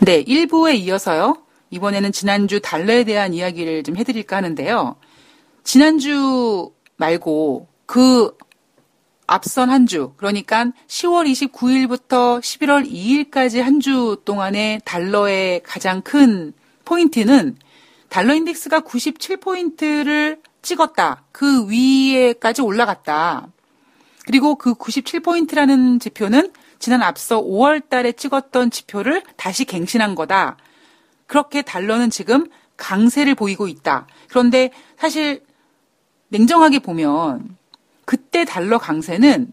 네, 1부에 이어서요. 이번에는 지난주 달러에 대한 이야기를 좀 해드릴까 하는데요. 지난주 말고 그 앞선 한 주, 그러니까 10월 29일부터 11월 2일까지 한 주 동안의 달러의 가장 큰 포인트는 달러 인덱스가 97포인트를 찍었다. 그 위에까지 올라갔다. 그리고 그 97포인트라는 지표는 지난 앞서 5월 달에 찍었던 지표를 다시 갱신한 거다. 그렇게 달러는 지금 강세를 보이고 있다. 그런데 사실 냉정하게 보면 그때 달러 강세는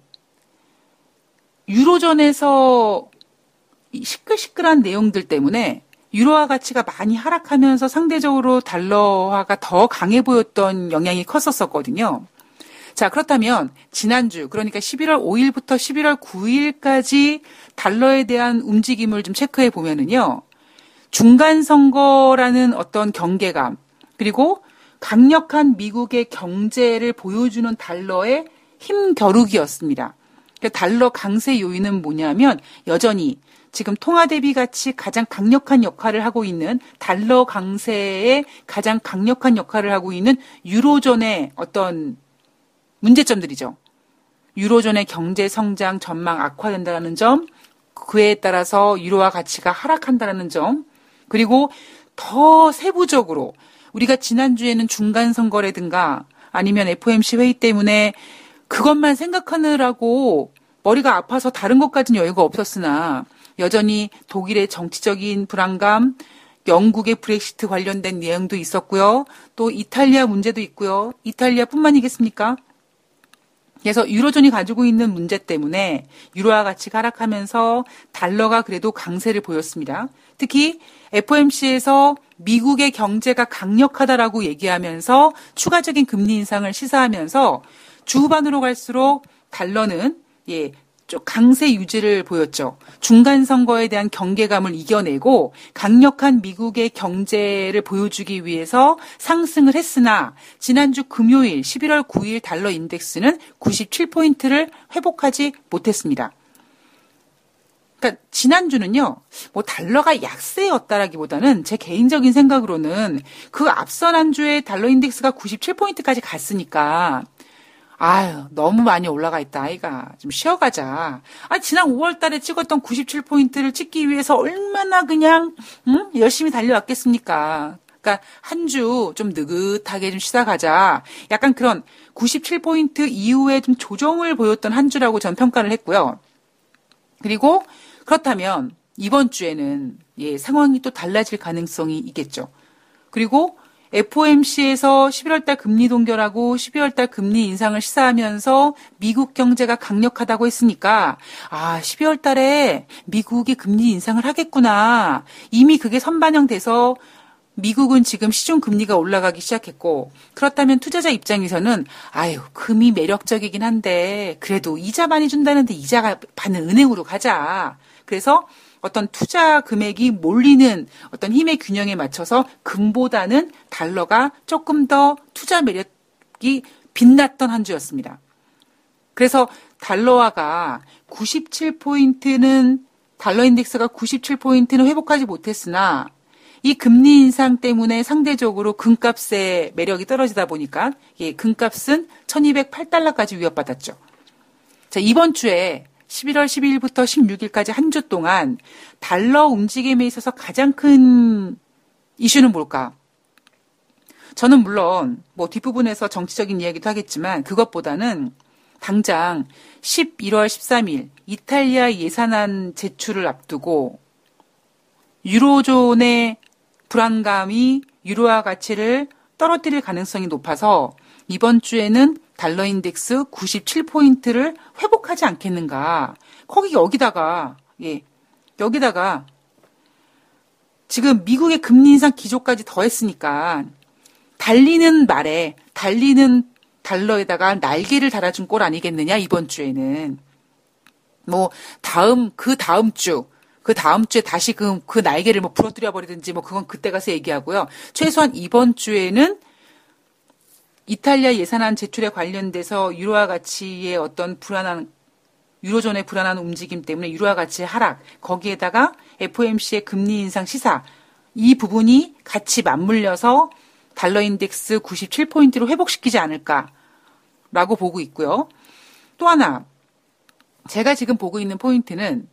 유로존에서 시끌시끌한 내용들 때문에 유로화 가치가 많이 하락하면서 상대적으로 달러화가 더 강해 보였던 영향이 컸었거든요. 자, 그렇다면 지난주, 그러니까 11월 5일부터 11월 9일까지 달러에 대한 움직임을 좀 체크해 보면은요. 중간 선거라는 어떤 경계감, 그리고 강력한 미국의 경제를 보여주는 달러의 힘 겨루기였습니다. 그러니까 달러 강세 요인은 뭐냐면 여전히 지금 통화 대비 가치 가장 강력한 역할을 하고 있는 달러 강세의 가장 강력한 역할을 하고 있는 유로존의 어떤 문제점들이죠. 유로존의 경제 성장 전망 악화된다는 점, 그에 따라서 유로화 가치가 하락한다는 점, 그리고 더 세부적으로 우리가 지난주에는 중간 선거라든가 아니면 FOMC 회의 때문에 그것만 생각하느라고 머리가 아파서 다른 것까지는 여유가 없었으나 여전히 독일의 정치적인 불안감, 영국의 브렉시트 관련된 내용도 있었고요. 또 이탈리아 문제도 있고요. 이탈리아뿐만이겠습니까? 그래서 유로존이 가지고 있는 문제 때문에 유로화 가치가 하락하면서 달러가 그래도 강세를 보였습니다. 특히 FOMC에서 미국의 경제가 강력하다라고 얘기하면서 추가적인 금리 인상을 시사하면서 주후반으로 갈수록 달러는 예, 좀 강세 유지를 보였죠. 중간 선거에 대한 경계감을 이겨내고 강력한 미국의 경제를 보여주기 위해서 상승을 했으나 지난주 금요일 11월 9일 달러 인덱스는 97포인트를 회복하지 못했습니다. 그러니까 지난주는요, 뭐 달러가 약세였다라기보다는 제 개인적인 생각으로는 그 앞선 한 주에 달러 인덱스가 97포인트까지 갔으니까 아유, 너무 많이 올라가 있다, 아이가. 좀 쉬어가자. 아, 지난 5월 달에 찍었던 97포인트를 찍기 위해서 얼마나 그냥, 응? 열심히 달려왔겠습니까? 그러니까 한 주 좀 느긋하게 좀 쉬다 가자. 약간 그런 97포인트 이후에 좀 조정을 보였던 한 주라고 전 평가를 했고요. 그리고 그렇다면 이번 주에는 예, 상황이 또 달라질 가능성이 있겠죠. 그리고 FOMC에서 11월달 금리 동결하고 12월달 금리 인상을 시사하면서 미국 경제가 강력하다고 했으니까 아 12월달에 미국이 금리 인상을 하겠구나. 이미 그게 선반영돼서 미국은 지금 시중 금리가 올라가기 시작했고 그렇다면 투자자 입장에서는 아유 금이 매력적이긴 한데 그래도 이자 많이 준다는데 이자가 받는 은행으로 가자. 그래서 어떤 투자 금액이 몰리는 어떤 힘의 균형에 맞춰서 금보다는 달러가 조금 더 투자 매력이 빛났던 한 주였습니다. 그래서 달러화가 97포인트는 달러 인덱스가 97포인트는 회복하지 못했으나 이 금리 인상 때문에 상대적으로 금값의 매력이 떨어지다 보니까 예, 금값은 1208달러까지 위협받았죠. 자, 이번 주에 11월 12일부터 16일까지 한 주 동안 달러 움직임에 있어서 가장 큰 이슈는 뭘까? 저는 물론 뭐 뒷부분에서 정치적인 이야기도 하겠지만 그것보다는 당장 11월 13일 이탈리아 예산안 제출을 앞두고 유로존의 불안감이 유로화 가치를 떨어뜨릴 가능성이 높아서 이번 주에는 달러 인덱스 97포인트를 회복하지 않겠는가. 거기 여기다가, 예, 여기다가 지금 미국의 금리 인상 기조까지 더했으니까 달리는 말에 달리는 달러에다가 날개를 달아준 꼴 아니겠느냐 이번 주에는 뭐 다음 그 다음 주 그 다음 주에 다시 그, 그 날개를 뭐 부러뜨려 버리든지 뭐 그건 그때 가서 얘기하고요. 최소한 이번 주에는 이탈리아 예산안 제출에 관련돼서 유로화 가치의 어떤 불안한 유로존의 불안한 움직임 때문에 유로화 가치 하락, 거기에다가 FOMC의 금리 인상 시사 이 부분이 같이 맞물려서 달러 인덱스 97포인트로 회복시키지 않을까라고 보고 있고요. 또 하나 제가 지금 보고 있는 포인트는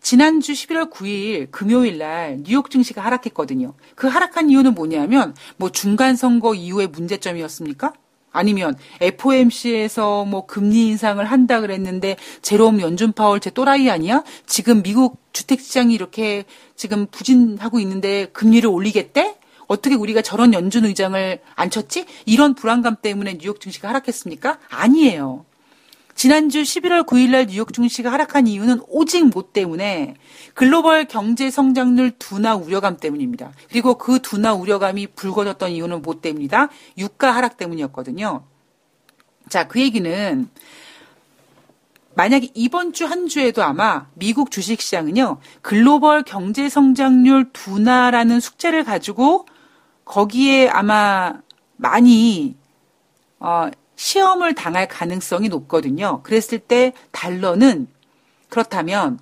지난주 11월 9일 금요일 날 뉴욕 증시가 하락했거든요. 그 하락한 이유는 뭐냐면 뭐 중간 선거 이후의 문제점이었습니까? 아니면 FOMC에서 뭐 금리 인상을 한다 그랬는데 제롬 연준 파월 제 또라이 아니야? 지금 미국 주택 시장이 이렇게 지금 부진하고 있는데 금리를 올리겠대? 어떻게 우리가 저런 연준 의장을 안 쳤지? 이런 불안감 때문에 뉴욕 증시가 하락했습니까? 아니에요. 지난주 11월 9일 날 뉴욕 증시가 하락한 이유는 오직 뭐 때문에 글로벌 경제 성장률 둔화 우려감 때문입니다. 그리고 그 둔화 우려감이 불거졌던 이유는 뭐 때문이다? 유가 하락 때문이었거든요. 자, 그 얘기는 만약에 이번 주 한 주에도 아마 미국 주식 시장은요, 글로벌 경제 성장률 둔화라는 숙제를 가지고 거기에 아마 많이, 어, 시험을 당할 가능성이 높거든요. 그랬을 때 달러는 그렇다면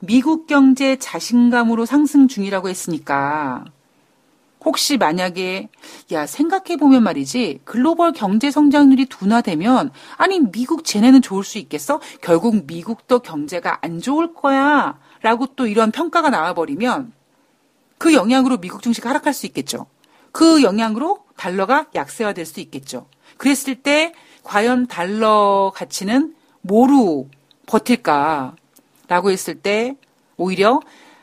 미국 경제 자신감으로 상승 중이라고 했으니까 혹시 만약에 야 생각해 보면 말이지 글로벌 경제 성장률이 둔화되면 아니 미국 쟤네는 좋을 수 있겠어? 결국 미국도 경제가 안 좋을 거야라고 또 이런 평가가 나와 버리면 그 영향으로 미국 증시가 하락할 수 있겠죠. 그 영향으로 달러가 약세화될 수 있겠죠. 그랬을 때 과연 달러 가치는 뭐로 버틸까라고 했을 때 오히려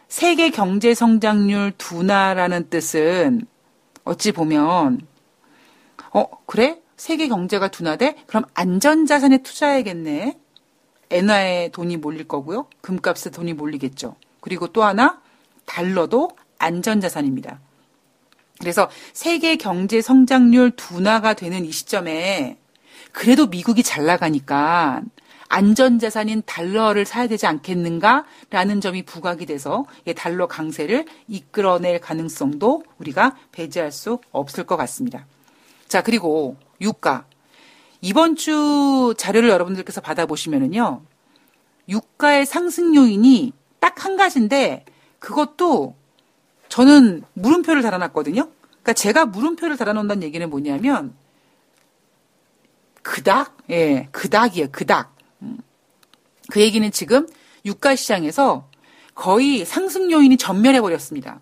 세계 경제 성장률 둔화라는 뜻은 어찌 보면 어 그래? 세계 경제가 둔화돼? 그럼 안전자산에 투자해야겠네. 엔화에 돈이 몰릴 거고요. 금값에 돈이 몰리겠죠. 그리고 또 하나 달러도 안전자산입니다. 그래서 세계 경제 성장률 둔화가 되는 이 시점에 그래도 미국이 잘 나가니까 안전자산인 달러를 사야 되지 않겠는가라는 점이 부각이 돼서 달러 강세를 이끌어낼 가능성도 우리가 배제할 수 없을 것 같습니다. 자, 그리고 유가. 이번 주 자료를 여러분들께서 받아보시면은요, 유가의 상승 요인이 딱 한 가지인데, 그것도 저는 물음표를 달아놨거든요. 그러니까 제가 물음표를 달아놓는다는 얘기는 뭐냐면 그닥, 예, 그닥이에요, 그닥. 음. 그 얘기는 지금 유가 시장에서 거의 상승 요인이 전멸해 버렸습니다.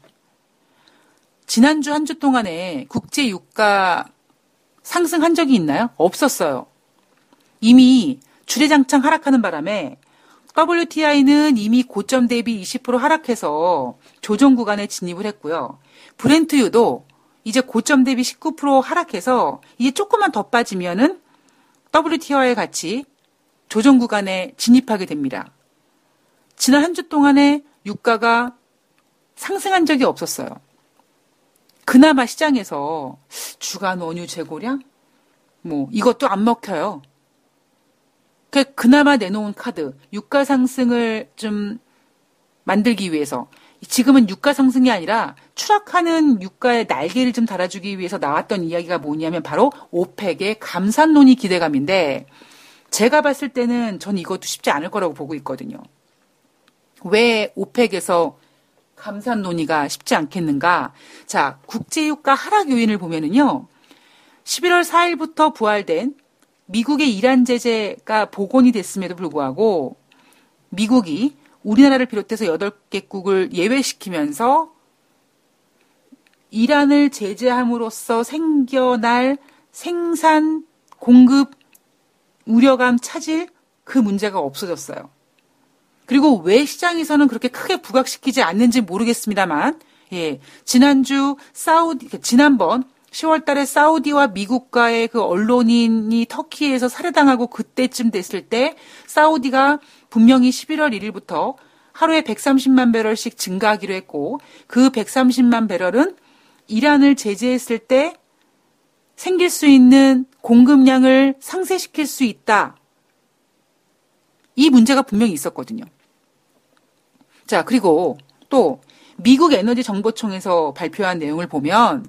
지난주 한 주 동안에 국제 유가 상승한 적이 있나요? 없었어요. 이미 주례장창 하락하는 바람에 WTI는 이미 고점 대비 20% 하락해서 조정 구간에 진입을 했고요. 브렌트유도 이제 고점 대비 19% 하락해서 이제 조금만 더 빠지면은 WTI와의 같이 조정 구간에 진입하게 됩니다. 지난 한 주 동안에 유가가 상승한 적이 없었어요. 그나마 시장에서 주간 원유 재고량 뭐 이것도 안 먹혀요. 그 그나마 내놓은 카드 유가 상승을 좀 만들기 위해서 지금은 유가 상승이 아니라 추락하는 유가의 날개를 좀 달아주기 위해서 나왔던 이야기가 뭐냐면 바로 오펙의 감산론이 기대감인데 제가 봤을 때는 전 이것도 쉽지 않을 거라고 보고 있거든요. 왜 오펙에서 감산 논의가 쉽지 않겠는가? 자, 국제유가 하락 요인을 보면은요. 11월 4일부터 부활된 미국의 이란 제재가 복원이 됐음에도 불구하고 미국이 우리나라를 비롯해서 8개국을 예외시키면서 이란을 제재함으로써 생겨날 생산 공급 우려감 차질 그 문제가 없어졌어요. 그리고 왜 시장에서는 그렇게 크게 부각시키지 않는지 모르겠습니다만, 예, 지난주 사우디, 지난번 10월 달에 사우디와 미국과의 그 언론인이 터키에서 살해당하고 그때쯤 됐을 때 사우디가 분명히 11월 1일부터 하루에 130만 배럴씩 증가하기로 했고 그 130만 배럴은 이란을 제재했을 때 생길 수 있는 공급량을 상쇄시킬 수 있다. 이 문제가 분명히 있었거든요. 자, 그리고 또 미국 에너지 정보청에서 발표한 내용을 보면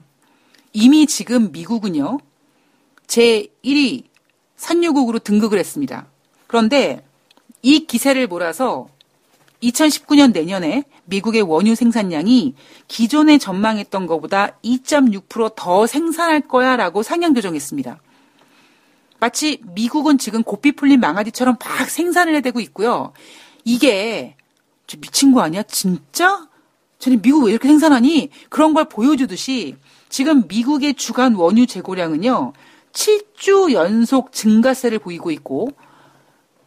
이미 지금 미국은요, 제1위 산유국으로 등극을 했습니다. 그런데 이 기세를 몰아서 2019년 내년에 미국의 원유 생산량이 기존에 전망했던 것보다 2.6%더 생산할 거야 라고 상향 조정했습니다. 마치 미국은 지금 고삐 풀린 망아지처럼 막 생산을 해대고 있고요. 이게 미친 거 아니야? 진짜? 저는 미국 왜 이렇게 생산하니? 그런 걸 보여주듯이 지금 미국의 주간 원유 재고량은요. 7주 연속 증가세를 보이고 있고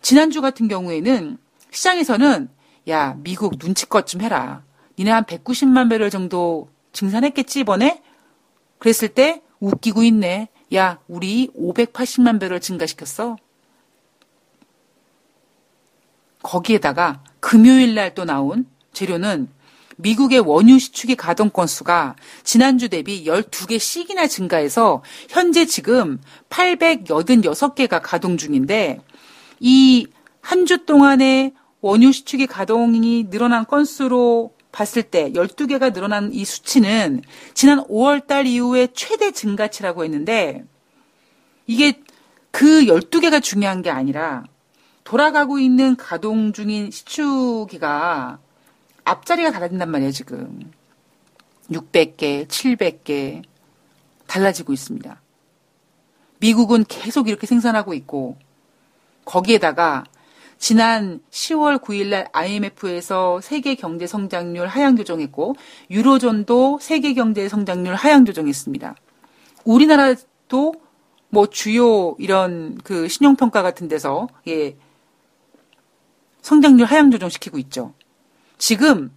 지난주 같은 경우에는 시장에서는 야, 미국 눈치껏 좀 해라. 니네 한 190만 배럴 정도 증산했겠지, 이번에? 그랬을 때 웃기고 있네. 야, 우리 580만 배럴 증가시켰어. 거기에다가 금요일 날 또 나온 재료는 미국의 원유 시축기 가동 건수가 지난주 대비 12개씩이나 증가해서 현재 지금 886개가 가동 중인데 이 한 주 동안의 원유 시축기 가동이 늘어난 건수로 봤을 때 12개가 늘어난 이 수치는 지난 5월 달 이후에 최대 증가치라고 했는데 이게 그 12개가 중요한 게 아니라 돌아가고 있는 가동 중인 시축기가 앞자리가 달라진단 말이에요, 지금. 600개, 700개 달라지고 있습니다. 미국은 계속 이렇게 생산하고 있고 거기에다가 지난 10월 9일 날 IMF에서 세계 경제 성장률 하향 조정했고 유로존도 세계 경제 성장률 하향 조정했습니다. 우리나라도 뭐 주요 이런 그 신용평가 같은 데서 예 성장률 하향 조정시키고 있죠. 지금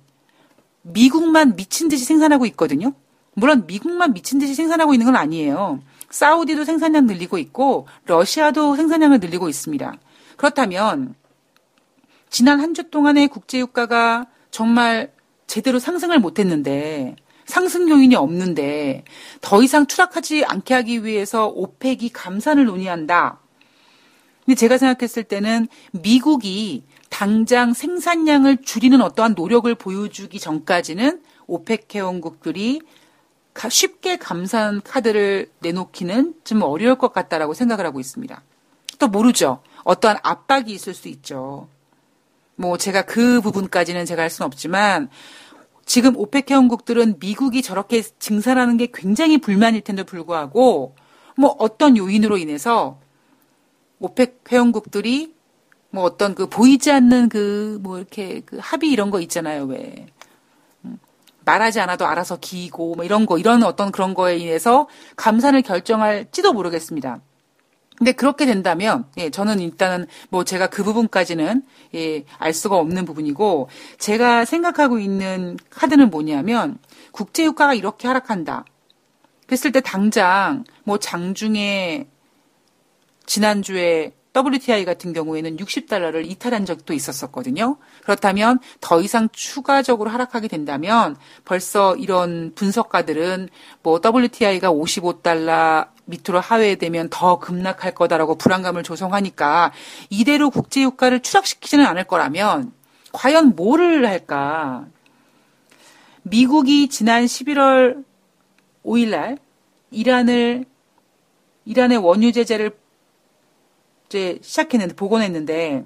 미국만 미친 듯이 생산하고 있거든요. 물론 미국만 미친 듯이 생산하고 있는 건 아니에요. 사우디도 생산량 늘리고 있고 러시아도 생산량을 늘리고 있습니다. 그렇다면 지난 한 주 동안의 국제유가가 정말 제대로 상승을 못했는데 상승 요인이 없는데 더 이상 추락하지 않게 하기 위해서 오펙이 감산을 논의한다. 근데 제가 생각했을 때는 미국이 당장 생산량을 줄이는 어떠한 노력을 보여주기 전까지는 오펙 회원국들이 쉽게 감산 카드를 내놓기는 좀 어려울 것 같다라고 생각을 하고 있습니다. 또 모르죠. 어떠한 압박이 있을 수 있죠. 뭐 제가 그 부분까지는 제가 할 수는 없지만 지금 OPEC 회원국들은 미국이 저렇게 증산하는 게 굉장히 불만일 텐데 불구하고 뭐 어떤 요인으로 인해서 OPEC 회원국들이 뭐 어떤 그 보이지 않는 그 뭐 이렇게 그 합의 이런 거 있잖아요 왜 음, 말하지 않아도 알아서 기고 뭐 이런 거 이런 어떤 그런 거에 인해서 감산을 결정할지도 모르겠습니다. 근데 그렇게 된다면 예, 저는 일단은 뭐 제가 그 부분까지는 예, 알 수가 없는 부분이고 제가 생각하고 있는 카드는 뭐냐면 국제 유가가 이렇게 하락한다. 그랬을 때 당장 뭐 장중에 지난주에 WTI 같은 경우에는 60달러를 이탈한 적도 있었었거든요. 그렇다면 더 이상 추가적으로 하락하게 된다면 벌써 이런 분석가들은 뭐 WTI가 55달러 밑으로 하회되면 더 급락할 거다라고 불안감을 조성하니까 이대로 국제 유가를 추락시키지는 않을 거라면 과연 뭐를 할까? 미국이 지난 11월 5일 날 이란을 이란의 원유 제재를 이제 시작했는데 복원했는데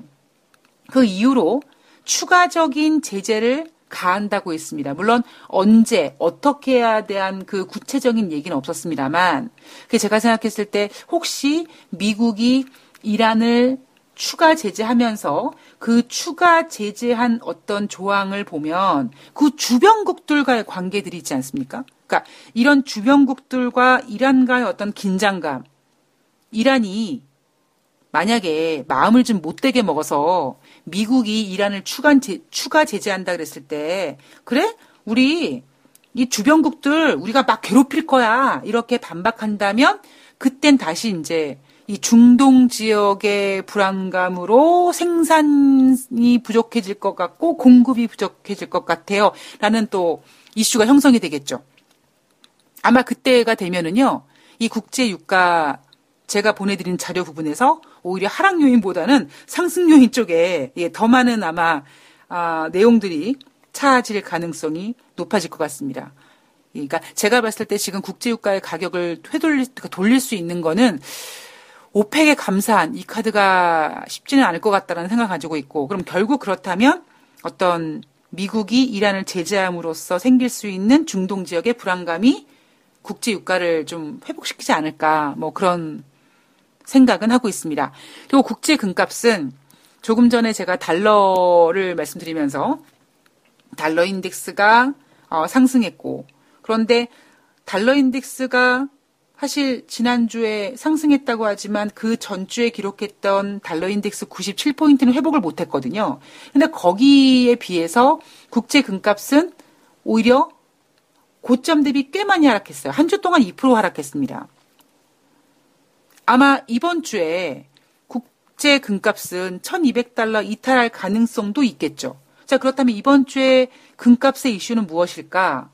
그 이후로 추가적인 제재를 가한다고 했습니다. 물론 언제 어떻게 해야 대한 그 구체적인 얘기는 없었습니다만 그 제가 생각했을 때 혹시 미국이 이란을 추가 제재하면서 그 추가 제재한 어떤 조항을 보면 그 주변국들과의 관계들이 있지 않습니까? 그러니까 이런 주변국들과 이란과의 어떤 긴장감, 이란이 만약에 마음을 좀 못되게 먹어서 미국이 이란을 추가, 제, 추가 제재한다 그랬을 때, 그래? 우리 이 주변국들 우리가 막 괴롭힐 거야. 이렇게 반박한다면, 그땐 다시 이제 이 중동 지역의 불안감으로 생산이 부족해질 것 같고 공급이 부족해질 것 같아요. 라는 또 이슈가 형성이 되겠죠. 아마 그때가 되면은요, 이 국제 유가 제가 보내드린 자료 부분에서 오히려 하락 요인보다는 상승 요인 쪽에 예, 더 많은 아마 아, 내용들이 차질 가능성이 높아질 것 같습니다. 그러니까 제가 봤을 때 지금 국제유가의 가격을 되돌릴, 그러니까 돌릴 수 있는 거는 오펙에 감사한 이 카드가 쉽지는 않을 것 같다는 생각을 가지고 있고 그럼 결국 그렇다면 어떤 미국이 이란을 제재함으로써 생길 수 있는 중동 지역의 불안감이 국제 유가를 좀 회복시키지 않을까 뭐 그런 생각은 하고 있습니다. 그리고 국제 금값은 조금 전에 제가 달러를 말씀드리면서 달러 인덱스가 어, 상승했고 그런데 달러 인덱스가 사실 지난주에 상승했다고 하지만 그 전주에 기록했던 달러 인덱스 97포인트는 회복을 못 했거든요. 근데 거기에 비해서 국제 금값은 오히려 고점 대비 꽤 많이 하락했어요. 한 주 동안 2% 하락했습니다. 아마 이번 주에 국제 금값은 1200달러 이탈할 가능성도 있겠죠. 자, 그렇다면 이번 주에 금값의 이슈는 무엇일까?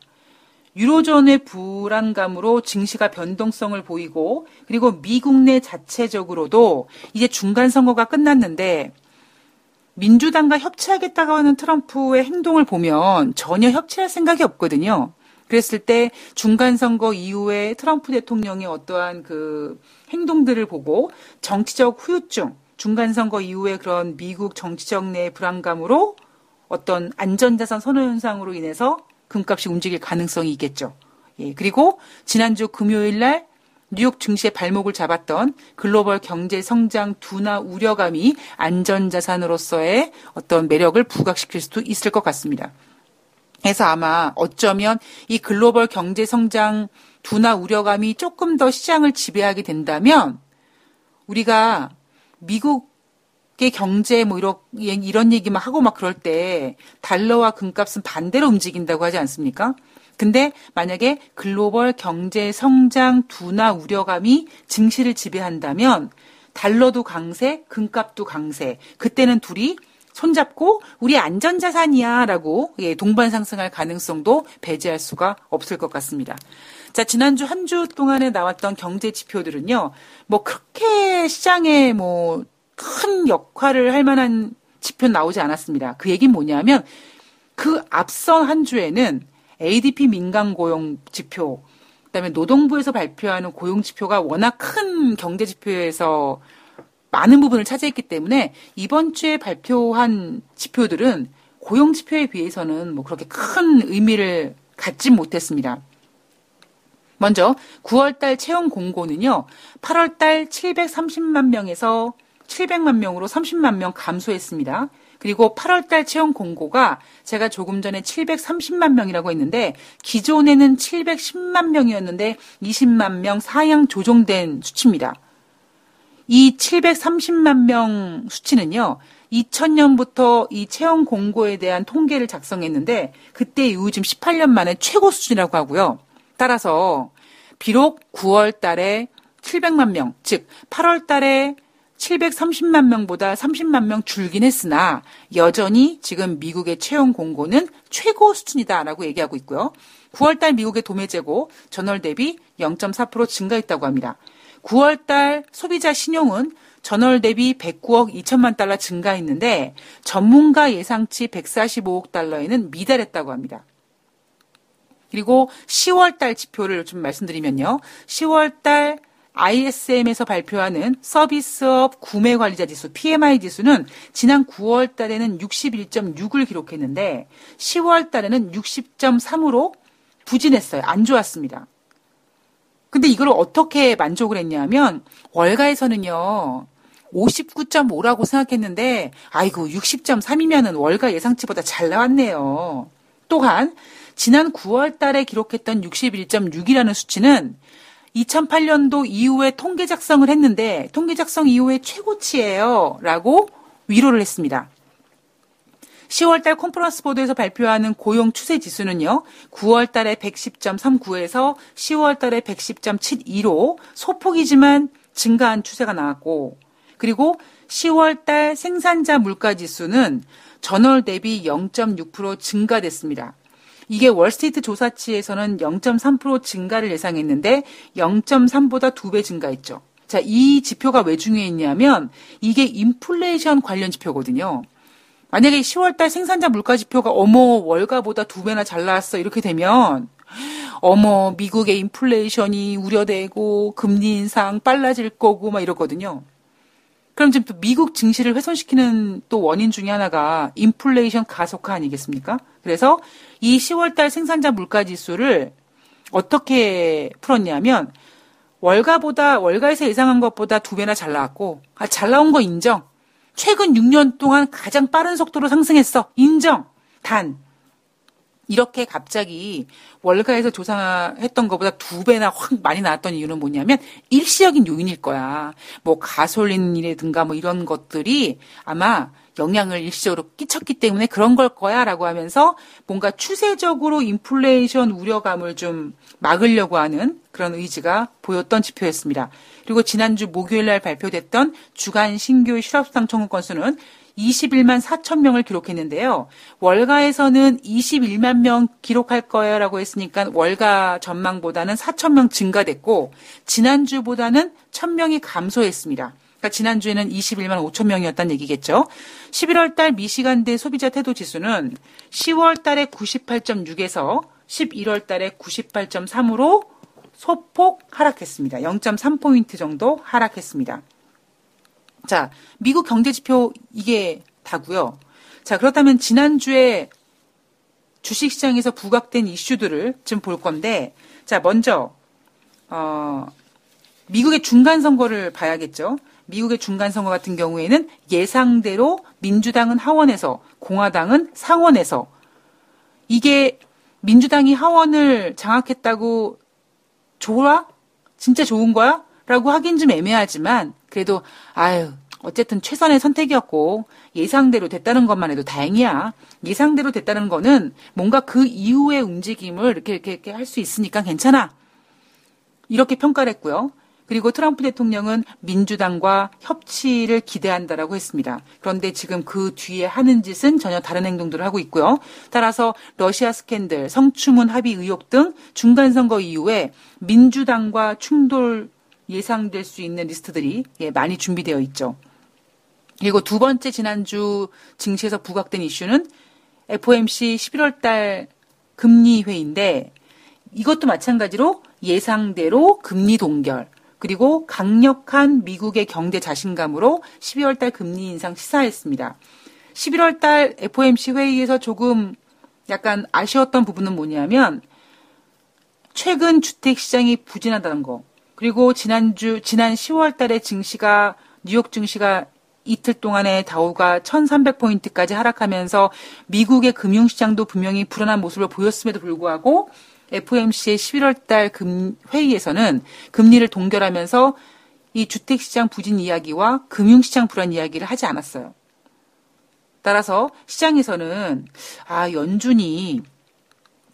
유로존의 불안감으로 증시가 변동성을 보이고 그리고 미국 내 자체적으로도 이제 중간 선거가 끝났는데 민주당과 협치하겠다고 하는 트럼프의 행동을 보면 전혀 협치할 생각이 없거든요. 그랬을 때 중간 선거 이후에 트럼프 대통령의 어떠한 그 행동들을 보고 정치적 후유증, 중간 선거 이후에 그런 미국 정치적 내 불안감으로 어떤 안전자산 선호 현상으로 인해서 금값이 움직일 가능성이 있겠죠. 예, 그리고 지난주 금요일 날 뉴욕 증시의 발목을 잡았던 글로벌 경제 성장 둔화 우려감이 안전자산으로서의 어떤 매력을 부각시킬 수도 있을 것 같습니다. 그래서 아마 어쩌면 이 글로벌 경제 성장 둔화 우려감이 조금 더 시장을 지배하게 된다면 우리가 미국의 경제 뭐 이런 이런 얘기만 하고 막 그럴 때 달러와 금값은 반대로 움직인다고 하지 않습니까? 근데 만약에 글로벌 경제 성장 둔화 우려감이 증시를 지배한다면 달러도 강세, 금값도 강세. 그때는 둘이 손잡고 우리 안전자산이야라고 예, 동반 상승할 가능성도 배제할 수가 없을 것 같습니다. 자, 지난주 한 주 동안에 나왔던 경제 지표들은요, 뭐 그렇게 시장에 뭐 큰 역할을 할 만한 지표 나오지 않았습니다. 그 얘기는 뭐냐면 그 앞선 한 주에는 ADP 민간 고용 지표, 그다음에 노동부에서 발표하는 고용 지표가 워낙 큰 경제 지표에서 많은 부분을 차지했기 때문에 이번 주에 발표한 지표들은 고용 지표에 비해서는 뭐 그렇게 큰 의미를 갖지 못했습니다. 먼저 9월달 채용 공고는요, 8월달 730만 명에서 700만 명으로 30만 명 감소했습니다. 그리고 8월달 채용 공고가 제가 조금 전에 730만 명이라고 했는데 기존에는 710만 명이었는데 20만 명 사양 조정된 수치입니다. 이 730만 명 수치는요. 2000년부터 이 채용 공고에 대한 통계를 작성했는데 그때 이후 지금 18년 만에 최고 수준이라고 하고요. 따라서 비록 9월 달에 700만 명, 즉 8월 달에 730만 명보다 30만 명 줄긴 했으나 여전히 지금 미국의 채용 공고는 최고 수준이다라고 얘기하고 있고요. 9월 달 미국의 도매 재고 전월 대비 0.4% 증가했다고 합니다. 9월 달 소비자 신용은 전월 대비 109억 2천만 달러 증가했는데 전문가 예상치 145억 달러에는 미달했다고 합니다. 그리고 10월 달 지표를 좀 말씀드리면요. 10월 달 ISM에서 발표하는 서비스업 구매 관리자 지수 PMI 지수는 지난 9월 달에는 61.6을 기록했는데 10월 달에는 60.3으로 부진했어요. 안 좋았습니다. 근데 이걸 어떻게 만족을 했냐면 월가에서는요. 59.5라고 생각했는데 아이고 60.3이면은 월가 예상치보다 잘 나왔네요. 또한 지난 9월 달에 기록했던 61.6이라는 수치는 2008년도 이후에 통계 작성을 했는데 통계 작성 이후에 최고치예요. 라고 위로를 했습니다. 10월 달 컨퍼런스 보드에서 발표하는 고용 추세 지수는요. 9월 달에 110.39에서 10월 달에 110.72로 소폭이지만 증가한 추세가 나왔고 그리고 10월 달 생산자 물가 지수는 전월 대비 0.6% 증가됐습니다. 이게 월스트리트 조사치에서는 0.3% 증가를 예상했는데 0.3보다 2배 증가했죠. 자, 이 지표가 왜 중요했냐면 이게 인플레이션 관련 지표거든요. 만약에 10월달 생산자 물가 지표가 어머 월가보다 두 배나 잘 나왔어 이렇게 되면 어머, 미국의 인플레이션이 우려되고 금리 인상 빨라질 거고 막 이러거든요. 그럼 지금 또 미국 증시를 훼손시키는 또 원인 중에 하나가 인플레이션 가속화 아니겠습니까? 그래서 이 10월달 생산자 물가 지수를 어떻게 풀었냐면 월가보다 월가에서 예상한 것보다 두 배나 잘 나왔고 아, 잘 나온 거 인정. 최근 6년 동안 가장 빠른 속도로 상승했어. 인정. 단 이렇게 갑자기 월가에서 조사했던 것보다 두 배나 확 많이 나왔던 이유는 뭐냐면 일시적인 요인일 거야. 뭐 가솔린이라든가 뭐 이런 것들이 아마 영향을 일시적으로 끼쳤기 때문에 그런 걸 거야 라고 하면서 뭔가 추세적으로 인플레이션 우려감을 좀 막으려고 하는 그런 의지가 보였던 지표였습니다. 그리고 지난주 목요일 날 발표됐던 주간 신규 실업수당 청구 건수는 21만 4천 명을 기록했는데요. 월가에서는 21만 명 기록할 거예요라고 했으니까 월가 전망보다는 4천 명 증가됐고 지난주보다는 1천 명이 감소했습니다. 그러니까 지난주에는 21만 5천 명이었다는 얘기겠죠. 11월 달 미시간대 소비자 태도 지수는 10월 달에 98.6에서 11월 달에 98.3으로 소폭 하락했습니다. 0.3포인트 정도 하락했습니다. 자, 미국 경제 지표 이게 다고요. 자, 그렇다면 지난주에 주식 시장에서 부각된 이슈들을 좀볼 건데 자, 먼저 어 미국의 중간 선거를 봐야겠죠. 미국의 중간 선거 같은 경우에는 예상대로 민주당은 하원에서 공화당은 상원에서 이게 민주당이 하원을 장악했다고 좋아? 진짜 좋은 거야? 라고 하긴 좀 애매하지만 그래도 아유 어쨌든 최선의 선택이었고 예상대로 됐다는 것만 해도 다행이야. 예상대로 됐다는 거는 뭔가 그 이후의 움직임을 이렇게 이렇게, 이렇게 할 수 있으니까 괜찮아. 이렇게 평가를 했고요. 그리고 트럼프 대통령은 민주당과 협치를 기대한다라고 했습니다. 그런데 지금 그 뒤에 하는 짓은 전혀 다른 행동들을 하고 있고요. 따라서 러시아 스캔들, 성추문 합의 의혹 등 중간 선거 이후에 민주당과 충돌 예상될 수 있는 리스트들이 예, 많이 준비되어 있죠. 그리고 두 번째 지난주 증시에서 부각된 이슈는 FOMC 11월 달 금리 회의인데 이것도 마찬가지로 예상대로 금리 동결 그리고 강력한 미국의 경제 자신감으로 12월 달 금리 인상 시사했습니다. 11월 달 FOMC 회의에서 조금 약간 아쉬웠던 부분은 뭐냐면 최근 주택 시장이 부진하다는 거. 그리고 지난주 지난 10월 달에 증시가 뉴욕 증시가 이틀 동안에 다우가 1300포인트까지 하락하면서 미국의 금융시장도 분명히 불안한 모습을 보였음에도 불구하고 FOMC의 11월 달 금, 회의에서는 금리를 동결하면서 이 주택시장 부진 이야기와 금융시장 불안 이야기를 하지 않았어요. 따라서 시장에서는 아, 연준이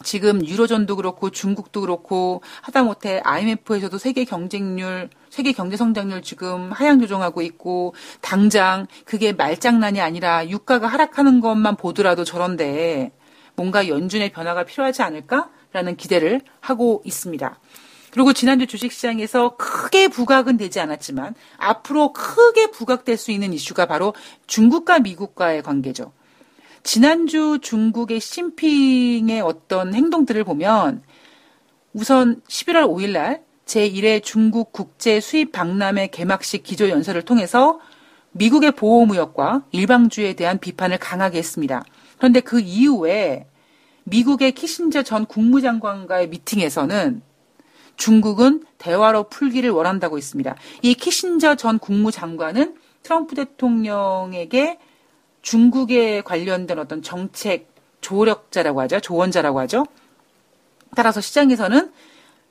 지금 유로존도 그렇고 중국도 그렇고 하다못해 IMF에서도 세계 경쟁률, 세계 경제 성장률 지금 하향 조정하고 있고 당장 그게 말장난이 아니라 유가가 하락하는 것만 보더라도 저런데 뭔가 연준의 변화가 필요하지 않을까 라는 기대를 하고 있습니다. 그리고 지난주 주식시장에서 크게 부각은 되지 않았지만 앞으로 크게 부각될 수 있는 이슈가 바로 중국과 미국과의 관계죠. 지난주 중국의 시진핑의 어떤 행동들을 보면 우선 11월 5일 날 제1회 중국 국제 수입 박람회 개막식 기조 연설을 통해서 미국의 보호무역과 일방주의에 대한 비판을 강하게 했습니다. 그런데 그 이후에 미국의 키신저 전 국무장관과의 미팅에서는 중국은 대화로 풀기를 원한다고 했습니다. 이 키신저 전 국무장관은 트럼프 대통령에게 중국에 관련된 어떤 정책 조력자라고 하죠. 조언자라고 하죠. 따라서 시장에서는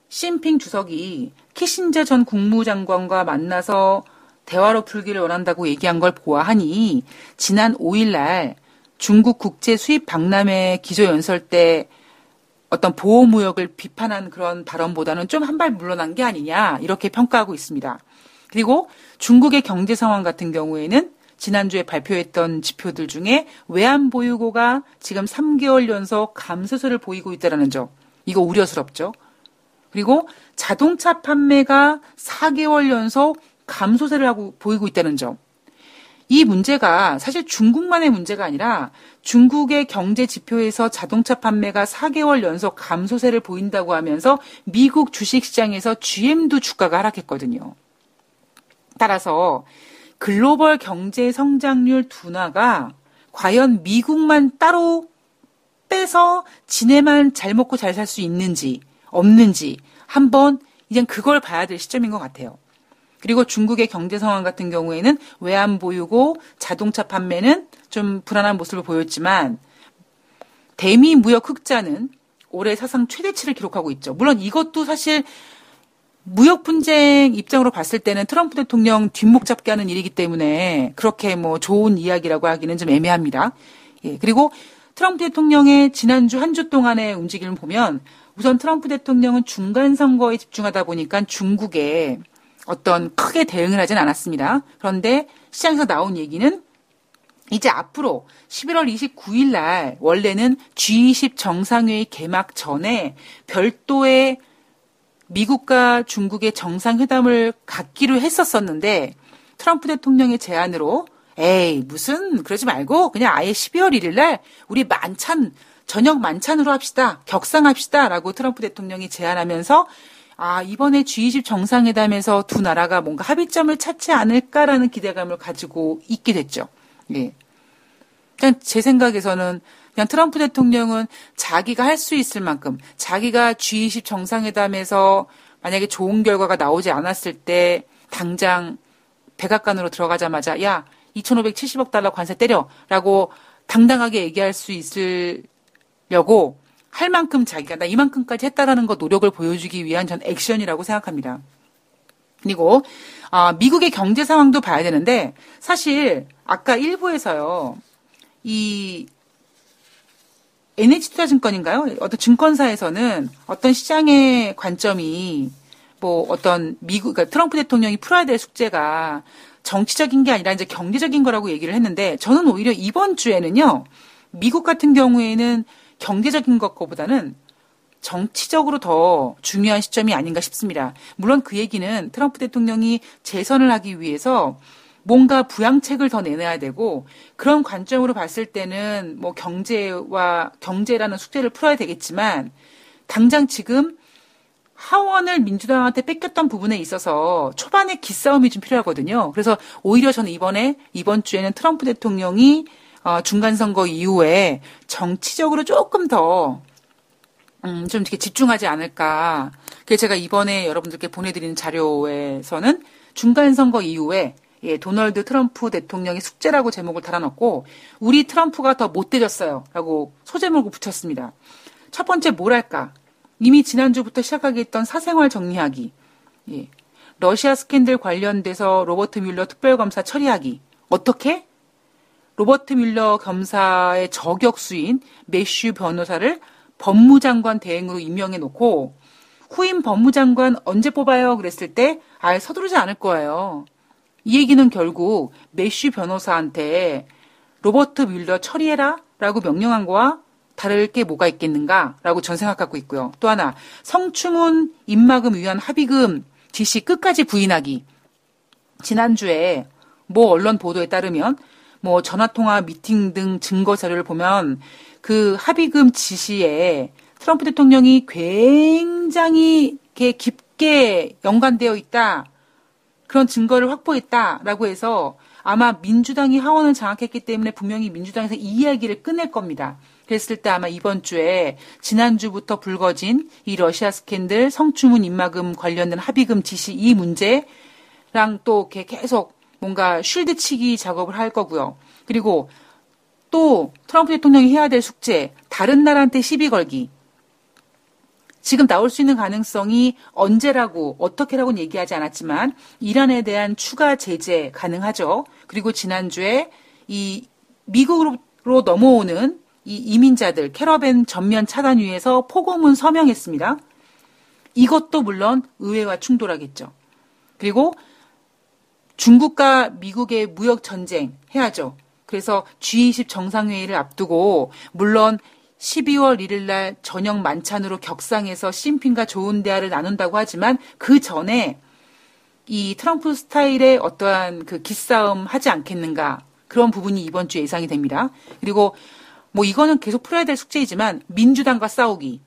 심핑 주석이 키신저 전 국무장관과 만나서 대화로 풀기를 원한다고 얘기한 걸 보아하니 지난 5일 날 중국 국제 수입 박람회 기조 연설 때 어떤 보호무역을 비판한 그런 발언보다는 좀 한 발 물러난 게 아니냐 이렇게 평가하고 있습니다. 그리고 중국의 경제 상황 같은 경우에는 지난주에 발표했던 지표들 중에 외환 보유고가 지금 3개월 연속 감소세를 보이고 있다는 점. 이거 우려스럽죠. 그리고 자동차 판매가 4개월 연속 감소세를 하고 보이고 있다는 점. 이 문제가 사실 중국만의 문제가 아니라 중국의 경제 지표에서 자동차 판매가 4개월 연속 감소세를 보인다고 하면서 미국 주식시장에서 GM도 주가가 하락했거든요. 따라서 글로벌 경제 성장률 둔화가 과연 미국만 따로 빼서 지네만 잘 먹고 잘 살 수 있는지 없는지 한번 이젠 그걸 봐야 될 시점인 것 같아요. 그리고 중국의 경제 상황 같은 경우에는 외환 보유고 자동차 판매는 좀 불안한 모습을 보였지만 대미 무역 흑자는 올해 사상 최대치를 기록하고 있죠. 물론 이것도 사실 무역 분쟁 입장으로 봤을 때는 트럼프 대통령 뒷목 잡게 하는 일이기 때문에 그렇게 뭐 좋은 이야기라고 하기는 좀 애매합니다. 예, 그리고 트럼프 대통령의 지난주 한 주 동안의 움직임을 보면 우선 트럼프 대통령은 중간 선거에 집중하다 보니까 중국에 어떤 크게 대응을 하진 않았습니다. 그런데 시장에서 나온 얘기는 이제 앞으로 11월 29일 날 원래는 G20 정상회의 개막 전에 별도의 미국과 중국의 정상회담을 갖기로 했었었는데 트럼프 대통령의 제안으로 에이 무슨 그러지 말고 그냥 아예 12월 1일 날 우리 만찬 저녁 만찬으로 합시다 격상합시다 라고 트럼프 대통령이 제안하면서 아, 이번에 G20 정상회담에서 두 나라가 뭔가 합의점을 찾지 않을까라는 기대감을 가지고 있게 됐죠. 예. 그냥 제 생각에서는 그냥 트럼프 대통령은 자기가 할 수 있을 만큼 자기가 G20 정상회담에서 만약에 좋은 결과가 나오지 않았을 때 당장 백악관으로 들어가자마자 야 2,570억 달러 관세 때려라고 당당하게 얘기할 수 있으려고 할 만큼 자기가 나 이만큼까지 했다라는 거 노력을 보여주기 위한 전 액션이라고 생각합니다. 그리고 아, 미국의 경제 상황도 봐야 되는데 사실 아까 일부에서요. 이 NH투자증권인가요? 어떤 증권사에서는 어떤 시장의 관점이 뭐 어떤 미국 그러니까 트럼프 대통령이 풀어야 될 숙제가 정치적인 게 아니라 이제 경제적인 거라고 얘기를 했는데 저는 오히려 이번 주에는요. 미국 같은 경우에는 경제적인 것보다는 정치적으로 더 중요한 시점이 아닌가 싶습니다. 물론 그 얘기는 트럼프 대통령이 재선을 하기 위해서 뭔가 부양책을 더 내놔야 되고 그런 관점으로 봤을 때는 뭐 경제와 경제라는 숙제를 풀어야 되겠지만 당장 지금 하원을 민주당한테 뺏겼던 부분에 있어서 초반에 기싸움이 좀 필요하거든요. 그래서 오히려 저는 이번에 이번 주에는 트럼프 대통령이 어, 중간 선거 이후에 정치적으로 조금 더 음, 좀 이렇게 집중하지 않을까. 그래서 제가 이번에 여러분들께 보내드리는 자료에서는 중간 선거 이후에 예, 도널드 트럼프 대통령의 숙제라고 제목을 달아놓고 우리 트럼프가 더 못되졌어요. 라고 소제목을 붙였습니다. 첫 번째 뭐랄까. 이미 지난주부터 시작하게 했던 사생활 정리하기. 예. 러시아 스캔들 관련돼서 로버트 뮬러 특별검사 처리하기. 어떻게? 로버트 뮬러 검사의 저격수인 매슈 변호사를 법무장관 대행으로 임명해 놓고 후임 법무장관 언제 뽑아요? 그랬을 때 아예 서두르지 않을 거예요. 이 얘기는 결국 매슈 변호사한테 로버트 뮬러 처리해라 라고 명령한 거와 다를 게 뭐가 있겠는가 라고 전 생각하고 있고요. 또 하나 성추문 입막음 위한 합의금 지시 끝까지 부인하기. 지난주에 뭐 언론 보도에 따르면 뭐 전화통화 미팅 등 증거 자료를 보면 그 합의금 지시에 트럼프 대통령이 굉장히 깊게 연관되어 있다. 그런 증거를 확보했다라고 해서 아마 민주당이 하원을 장악했기 때문에 분명히 민주당에서 이 이야기를 끝낼 겁니다. 그랬을 때 아마 이번 주에 지난주부터 불거진 이 러시아 스캔들 성추문 입막음 관련된 합의금 지시 이 문제랑 또 계속 뭔가 쉴드 치기 작업을 할 거고요. 그리고 또 트럼프 대통령이 해야 될 숙제, 다른 나라한테 시비 걸기. 지금 나올 수 있는 가능성이 언제라고 어떻게라고는 얘기하지 않았지만 이란에 대한 추가 제재 가능하죠. 그리고 지난주에 이 미국으로 넘어오는 이 이민자들 캐러밴 전면 차단 위해서 포고문 서명했습니다. 이것도 물론 의회와 충돌하겠죠. 그리고 중국과 미국의 무역 전쟁 해야죠. 그래서 G20 정상회의를 앞두고 물론 12월 1일 날 저녁 만찬으로 격상해서 심핑과 좋은 대화를 나눈다고 하지만 그 전에 이 트럼프 스타일의 어떠한 그 기싸움 하지 않겠는가 그런 부분이 이번 주에 예상이 됩니다. 그리고 뭐 이거는 계속 풀어야 될 숙제이지만 민주당과 싸우기.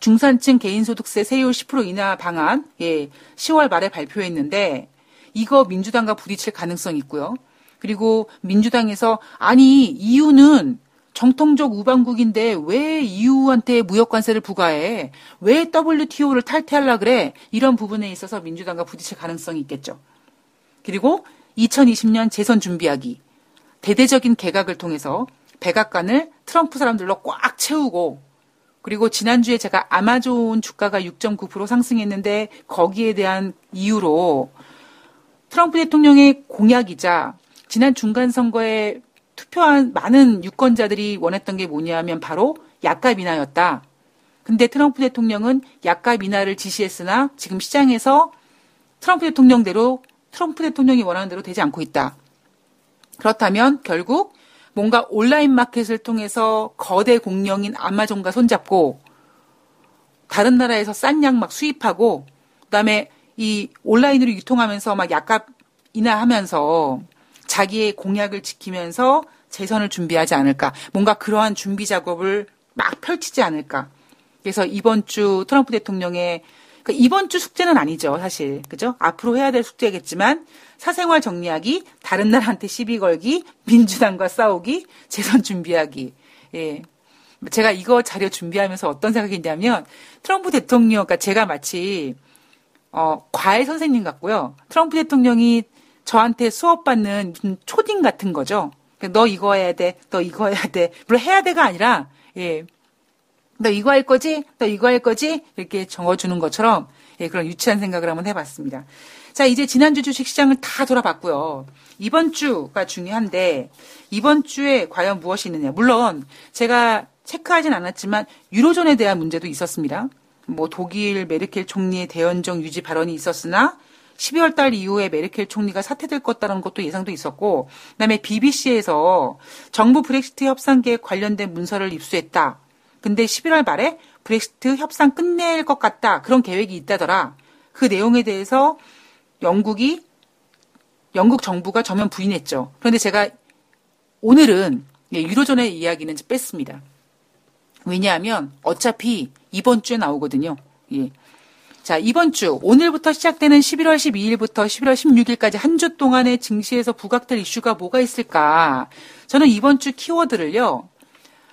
중산층 개인소득세 세율 10% 인하 방안, 예, 10월 말에 발표했는데, 이거 민주당과 부딪힐 가능성이 있고요. 그리고 민주당에서, 아니, 이유는 정통적 우방국인데 왜 EU한테 무역 관세를 부과해? 왜 WTO를 탈퇴하려 그래? 이런 부분에 있어서 민주당과 부딪힐 가능성이 있겠죠. 그리고 2020년 재선 준비하기. 대대적인 개각을 통해서 백악관을 트럼프 사람들로 꽉 채우고 그리고 지난주에 제가 아마존 주가가 6.9% 상승했는데 거기에 대한 이유로 트럼프 대통령의 공약이자 지난 중간 선거에 투표한 많은 유권자들이 원했던 게 뭐냐면 바로 약값 인하였다. 근데 트럼프 대통령은 약값 인하를 지시했으나 지금 시장에서 트럼프 대통령대로 트럼프 대통령이 원하는 대로 되지 않고 있다. 그렇다면 결국 뭔가 온라인 마켓을 통해서 거대 공룡인 아마존과 손잡고 다른 나라에서 싼 약 막 수입하고 그다음에 이 온라인으로 유통하면서 막 약값 인하하면서 자기의 공약을 지키면서 재선을 준비하지 않을까. 뭔가 그러한 준비 작업을 막 펼치지 않을까. 그래서 이번 주 트럼프 대통령의 그러니까 이번 주 숙제는 아니죠, 사실. 그죠? 앞으로 해야 될 숙제겠지만 사생활 정리하기, 다른 나라한테 시비 걸기, 민주당과 싸우기, 재선 준비하기. 예. 제가 이거 자료 준비하면서 어떤 생각이 있냐면 트럼프 대통령, 그러니까 제가 마치 어, 과외 선생님 같고요. 트럼프 대통령이 저한테 수업받는 초딩 같은 거죠. 너 이거 해야 돼. 너 이거 해야 돼. 물론 해야 돼가 아니라, 예. 너 이거 할 거지? 너 이거 할 거지? 이렇게 적어주는 것처럼, 예, 그런 유치한 생각을 한번 해봤습니다. 자, 이제 지난주 주식 시장을 다 돌아봤고요. 이번 주가 중요한데, 이번 주에 과연 무엇이 있느냐. 물론, 제가 체크하진 않았지만, 유로존에 대한 문제도 있었습니다. 뭐, 독일 메르켈 총리의 대연정 유지 발언이 있었으나, 12월 달 이후에 메르켈 총리가 사퇴될 것다라는 것도 예상도 있었고, 그 다음에 BBC에서 정부 브렉시트 협상 계획 관련된 문서를 입수했다. 근데 11월 말에 브렉시트 협상 끝낼 것 같다. 그런 계획이 있다더라. 그 내용에 대해서 영국이 영국 정부가 전면 부인했죠. 그런데 제가 오늘은 예, 유로존의 이야기는 뺐습니다. 왜냐하면 어차피 이번 주에 나오거든요. 예. 자, 이번 주, 오늘부터 시작되는 11월 12일부터 11월 16일까지 한 주 동안의 증시에서 부각될 이슈가 뭐가 있을까? 저는 이번 주 키워드를요,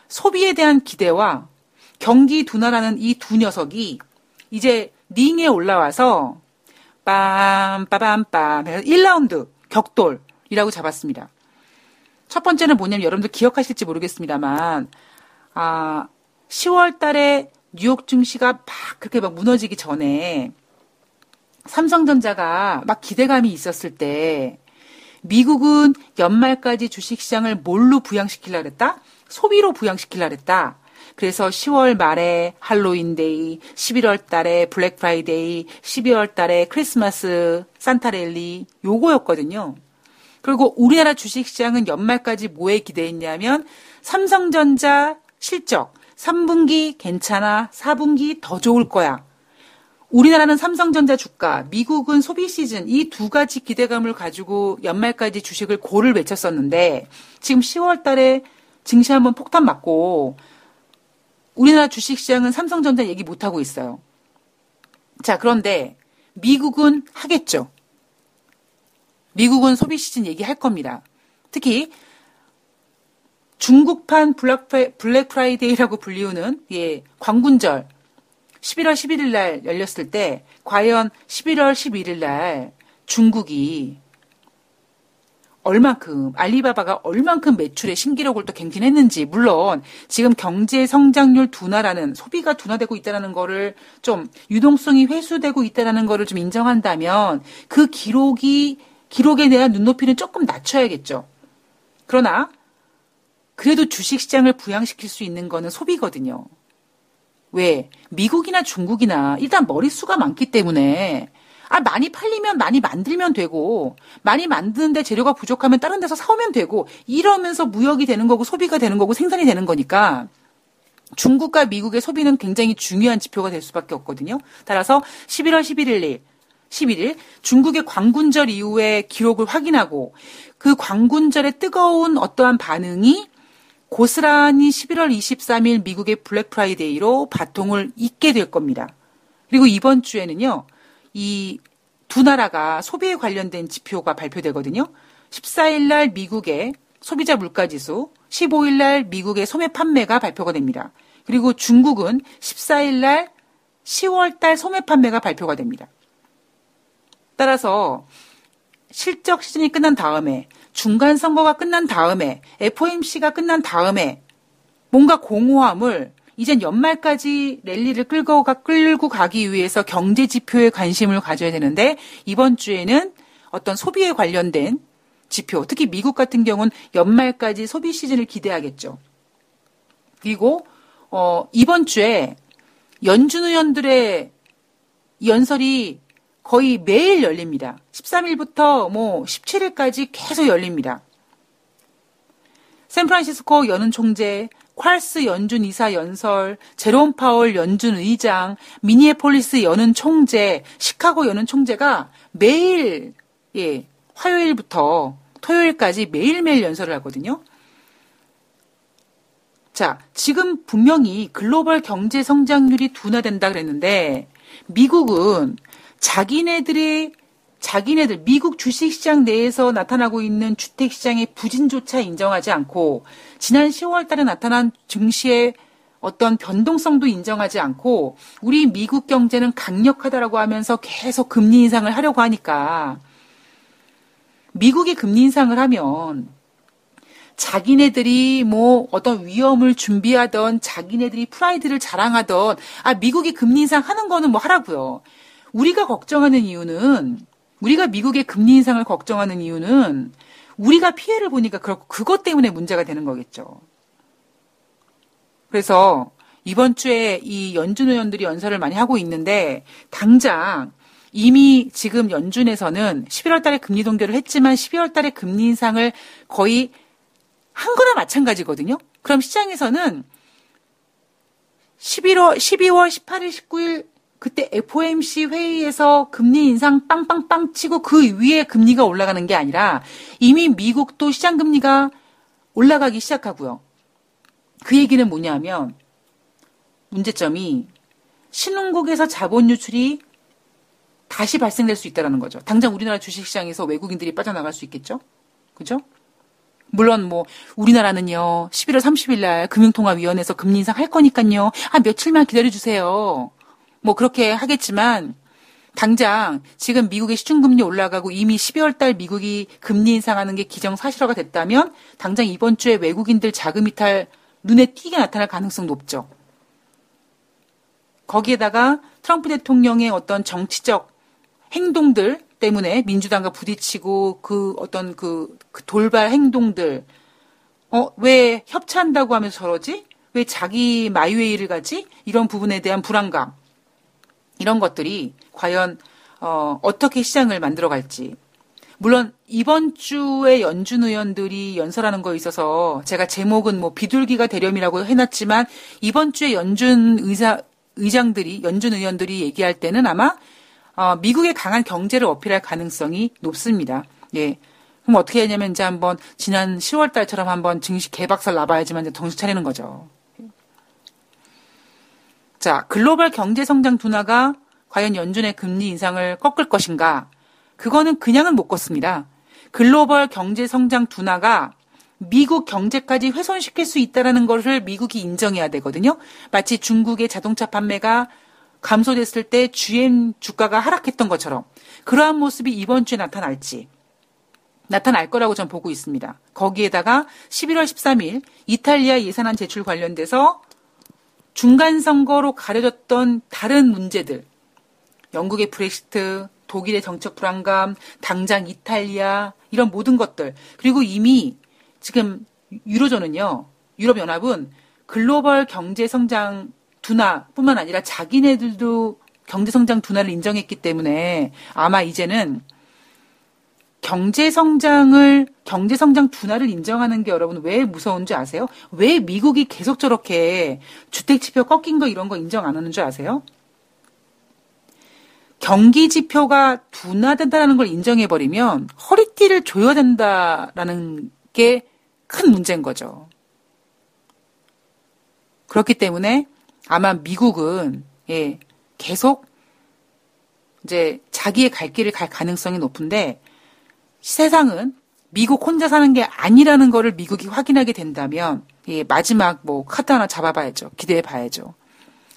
소비에 대한 기대와 경기 둔화라는 이 두 녀석이 이제 링에 올라와서 빰, 빠밤빰 해서 1라운드 격돌이라고 잡았습니다. 첫 번째는 뭐냐면 여러분들 기억하실지 모르겠습니다만, 아, 10월 달에 뉴욕 증시가 막 그렇게 막 무너지기 전에 삼성전자가 막 기대감이 있었을 때 미국은 연말까지 주식시장을 뭘로 부양시키려 그랬다? 소비로 부양시키려 그랬다. 그래서 10월 말에 할로윈데이, 11월 달에 블랙 프라이데이, 12월 달에 크리스마스 산타랠리 요거였거든요. 그리고 우리나라 주식시장은 연말까지 뭐에 기대했냐면 삼성전자 실적, 3분기 괜찮아. 4분기 더 좋을 거야. 우리나라는 삼성전자 주가, 미국은 소비 시즌 이 두 가지 기대감을 가지고 연말까지 주식을 고를 외쳤었는데 지금 10월 달에 증시 한번 폭탄 맞고 우리나라 주식 시장은 삼성전자 얘기 못 하고 있어요. 자, 그런데 미국은 하겠죠. 미국은 소비 시즌 얘기할 겁니다. 특히 중국판 블랙 프라이데이라고 불리우는 예, 광군절 11월 11일 날 열렸을 때 과연 11월 11일 날 중국이 얼만큼 알리바바가 얼만큼 매출의 신기록을 또 갱신했는지 물론 지금 경제 성장률 둔화라는 소비가 둔화되고 있다는 거를 좀 유동성이 회수되고 있다는 거를 좀 인정한다면 그 기록이 기록에 대한 눈높이는 조금 낮춰야겠죠. 그러나 그래도 주식 시장을 부양시킬 수 있는 거는 소비거든요. 왜? 미국이나 중국이나 일단 머릿수가 많기 때문에 아, 많이 팔리면 많이 만들면 되고, 많이 만드는데 재료가 부족하면 다른 데서 사오면 되고, 이러면서 무역이 되는 거고, 소비가 되는 거고, 생산이 되는 거니까, 중국과 미국의 소비는 굉장히 중요한 지표가 될 수밖에 없거든요. 따라서 11월 11일 일, 11일 중국의 광군절 이후에 기록을 확인하고 그 광군절의 뜨거운 어떠한 반응이 고스란히 11월 23일 미국의 블랙 프라이데이로 바통을 잇게 될 겁니다. 그리고 이번 주에는요, 이 두 나라가 소비에 관련된 지표가 발표되거든요. 14일 날 미국의 소비자 물가 지수, 15일 날 미국의 소매 판매가 발표가 됩니다. 그리고 중국은 14일 날 10월 달 소매 판매가 발표가 됩니다. 따라서 실적 시즌이 끝난 다음에 중간 선거가 끝난 다음에 FOMC가 끝난 다음에 뭔가 공허함을 이젠 연말까지 랠리를 끌고, 가, 끌고 가기 위해서 경제 지표에 관심을 가져야 되는데 이번 주에는 어떤 소비에 관련된 지표, 특히 미국 같은 경우는 연말까지 소비 시즌을 기대하겠죠. 그리고 어, 이번 주에 연준 의원들의 연설이 거의 매일 열립니다. 13일부터 뭐 17일까지 계속 열립니다. 샌프란시스코 연은 총재, 퀄스 연준 이사 연설, 제롬 파월 연준 의장, 미니에폴리스 연은 총재, 시카고 연은 총재가 매일 예, 화요일부터 토요일까지 매일매일 연설을 하거든요. 자, 지금 분명히 글로벌 경제 성장률이 둔화된다 그랬는데 미국은 자기네들의 자기네들 미국 주식시장 내에서 나타나고 있는 주택시장의 부진조차 인정하지 않고 지난 10월 달에 나타난 증시의 어떤 변동성도 인정하지 않고 우리 미국 경제는 강력하다라고 하면서 계속 금리 인상을 하려고 하니까 미국이 금리 인상을 하면 자기네들이 뭐 어떤 위험을 준비하던 자기네들이 프라이드를 자랑하던 아 미국이 금리 인상 하는 거는 뭐 하라고요. 우리가 걱정하는 이유는 우리가 미국의 금리 인상을 걱정하는 이유는 우리가 피해를 보니까 그렇고 그것 때문에 문제가 되는 거겠죠. 그래서 이번 주에 이 연준 의원들이 연설을 많이 하고 있는데 당장 이미 지금 연준에서는 11월 달에 금리 동결을 했지만 12월 달에 금리 인상을 거의 한 거나 마찬가지거든요. 그럼 시장에서는 11월, 12월 18일, 19일 그때 FOMC 회의에서 금리 인상 빵빵빵 치고 그 위에 금리가 올라가는 게 아니라 이미 미국도 시장 금리가 올라가기 시작하고요. 그 얘기는 뭐냐면 문제점이 신흥국에서 자본 유출이 다시 발생될 수 있다는 거죠. 당장 우리나라 주식시장에서 외국인들이 빠져나갈 수 있겠죠? 그죠? 물론 뭐 우리나라는요 11월 30일 날 금융통화위원회에서 금리 인상 할 거니까요 아 며칠만 기다려 주세요. 뭐 그렇게 하겠지만 당장 지금 미국의 시중금리 올라가고 이미 12월 달 미국이 금리 인상하는 게 기정사실화가 됐다면 당장 이번 주에 외국인들 자금 이탈 눈에 띄게 나타날 가능성 높죠. 거기에다가 트럼프 대통령의 어떤 정치적 행동들 때문에 민주당과 부딪히고 그 어떤 그, 그 돌발 행동들 어, 왜 협치한다고 하면서 저러지? 왜 자기 마이웨이를 가지? 이런 부분에 대한 불안감. 이런 것들이 과연 어, 어떻게 시장을 만들어 갈지. 물론 이번 주에 연준 의원들이 연설하는 거에 있어서 제가 제목은 뭐 비둘기가 대렴이라고 해놨지만 이번 주에 연준 의사 의장들이 연준 의원들이 얘기할 때는 아마 어, 미국의 강한 경제를 어필할 가능성이 높습니다. 예. 그럼 어떻게 하냐면 이제 한번 지난 10월 달처럼 한번 증시 개박살 나봐야지만 이제 정신 차리는 거죠. 자, 글로벌 경제 성장 둔화가 과연 연준의 금리 인상을 꺾을 것인가? 그거는 그냥은 못 걷습니다. 글로벌 경제 성장 둔화가 미국 경제까지 훼손시킬 수 있다라는 것을 미국이 인정해야 되거든요. 마치 중국의 자동차 판매가 감소됐을 때 GM 주가가 하락했던 것처럼 그러한 모습이 이번 주에 나타날지 나타날 거라고 전 보고 있습니다. 거기에다가 11월 13일 이탈리아 예산안 제출 관련돼서 중간 선거로 가려졌던 다른 문제들, 영국의 브렉시트, 독일의 정책 불안감, 당장 이탈리아 이런 모든 것들. 그리고 이미 지금 유로존은요, 유럽 연합은 글로벌 경제 성장 둔화뿐만 아니라 자기네들도 경제 성장 둔화를 인정했기 때문에 아마 이제는 경제 성장을 경제 성장 둔화를 인정하는 게 여러분 왜 무서운지 아세요? 왜 미국이 계속 저렇게 주택 지표 꺾인 거 이런 거 인정 안 하는 줄 아세요? 경기 지표가 둔화된다는 걸 인정해 버리면 허리띠를 조여야 된다라는 게 큰 문제인 거죠. 그렇기 때문에 아마 미국은 예, 계속 이제 자기의 갈 길을 갈 가능성이 높은데 세상은 미국 혼자 사는 게 아니라는 거를 미국이 확인하게 된다면 예, 마지막 뭐 카드 하나 잡아봐야죠. 기대해 봐야죠.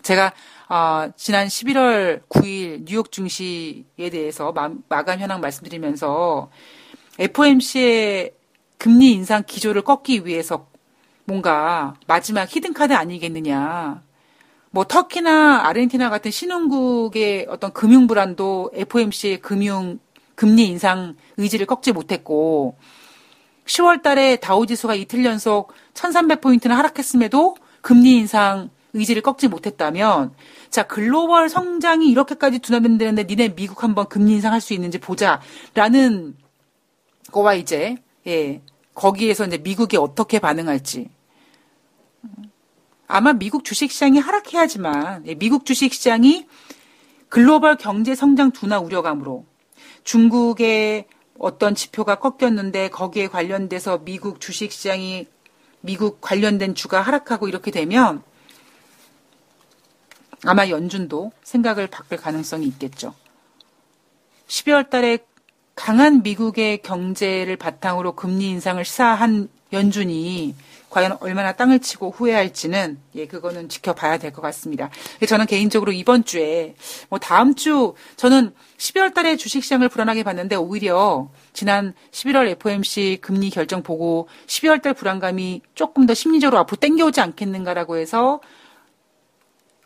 제가 어, 지난 11월 9일 뉴욕 증시에 대해서 마, 마감 현황 말씀드리면서 FOMC의 금리 인상 기조를 꺾기 위해서 뭔가 마지막 히든카드 아니겠느냐. 뭐 터키나 아르헨티나 같은 신흥국의 어떤 금융 불안도 FOMC의 금융 금리 인상 의지를 꺾지 못했고 10월 달에 다우 지수가 이틀 연속 1300포인트나 하락했음에도 금리 인상 의지를 꺾지 못했다면 자 글로벌 성장이 이렇게까지 둔화된다는데 니네 미국 한번 금리 인상할 수 있는지 보자라는 거와 이제 예 거기에서 이제 미국이 어떻게 반응할지. 아마 미국 주식시장이 하락해야지만 예, 미국 주식시장이 글로벌 경제 성장 둔화 우려감으로 중국의 어떤 지표가 꺾였는데 거기에 관련돼서 미국 주식 시장이 미국 관련된 주가 하락하고 이렇게 되면 아마 연준도 생각을 바꿀 가능성이 있겠죠. 12월 달에 강한 미국의 경제를 바탕으로 금리 인상을 시사한 연준이 과연 얼마나 땅을 치고 후회할지는 예 그거는 지켜봐야 될 것 같습니다. 저는 개인적으로 이번 주에 뭐 다음 주 저는 12월 달에 주식 시장을 불안하게 봤는데 오히려 지난 11월 FOMC 금리 결정 보고 12월 달 불안감이 조금 더 심리적으로 앞으로 땡겨오지 않겠는가라고 해서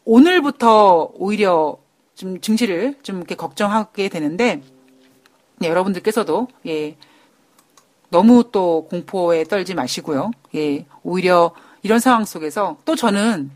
오늘부터 오히려 좀 증시를 좀 이렇게 걱정하게 되는데 네, 여러분들께서도 예 너무 또 공포에 떨지 마시고요. 예 오히려 이런 상황 속에서 또 저는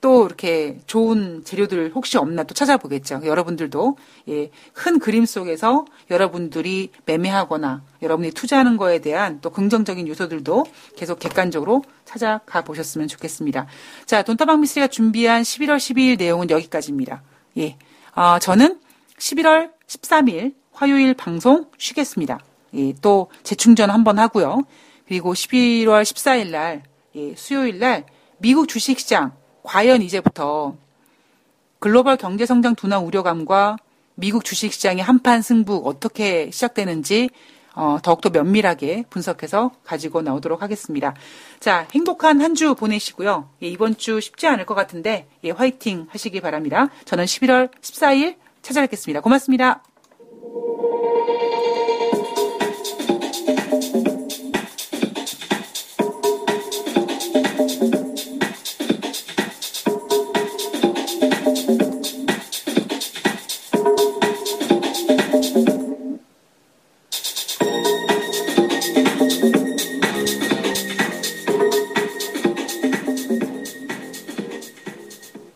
또 이렇게 좋은 재료들 혹시 없나 또 찾아보겠죠. 여러분들도 예, 큰 그림 속에서 여러분들이 매매하거나 여러분이 투자하는 거에 대한 또 긍정적인 요소들도 계속 객관적으로 찾아가 보셨으면 좋겠습니다. 자, 돈타방 미스가 준비한 11월 12일 내용은 여기까지입니다. 예, 어, 저는 11월 13일 화요일 방송 쉬겠습니다. 예, 또 재충전 한번 하고요. 그리고 11월 14일 날 예, 수요일 날 미국 주식시장 과연 이제부터 글로벌 경제 성장 둔화 우려감과 미국 주식시장의 한판 승부 어떻게 시작되는지 어, 더욱더 면밀하게 분석해서 가지고 나오도록 하겠습니다. 자, 행복한 한 주 보내시고요. 예, 이번 주 쉽지 않을 것 같은데 예, 화이팅 하시기 바랍니다. 저는 11월 14일 찾아뵙겠습니다. 고맙습니다.